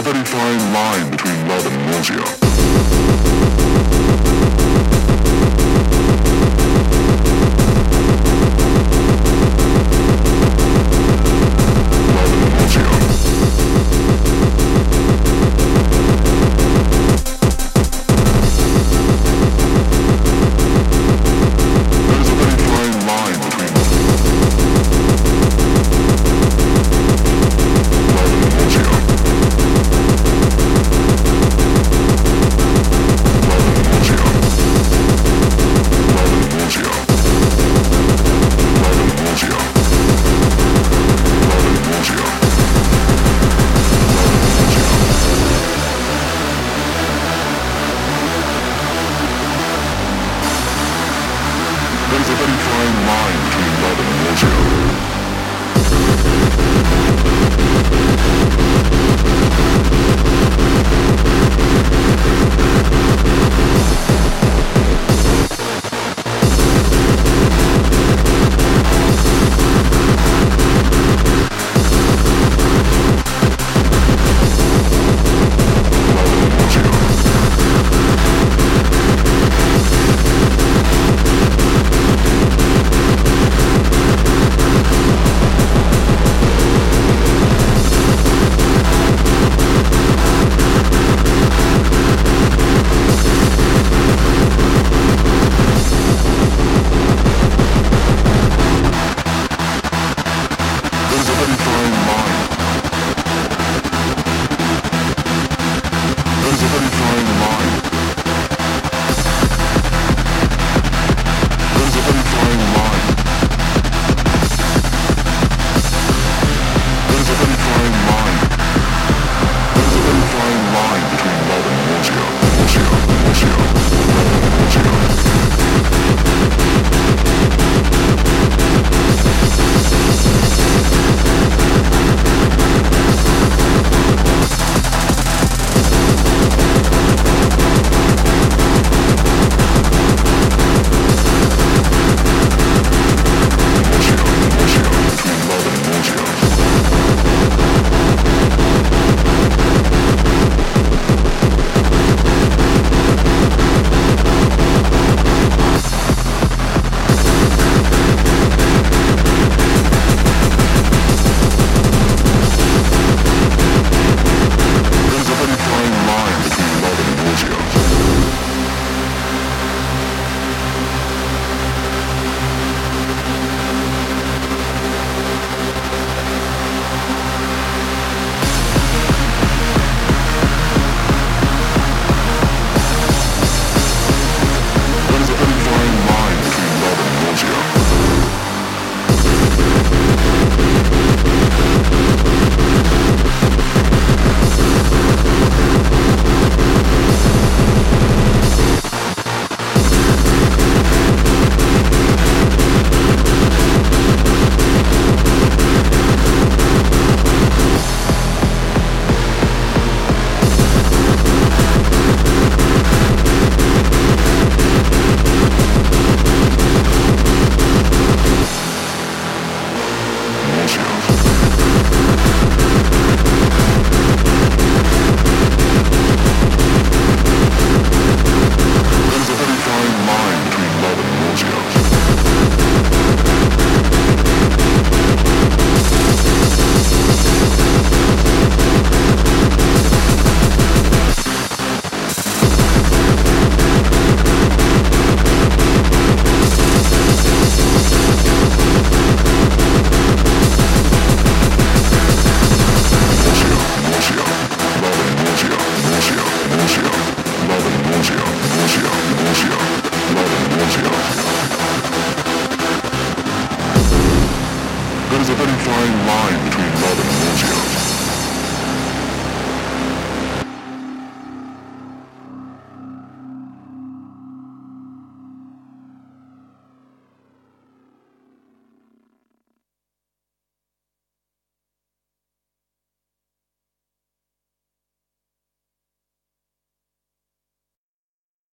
a very fine line between love and nausea. Joe. Everybody join the line. fine line between love and nausea.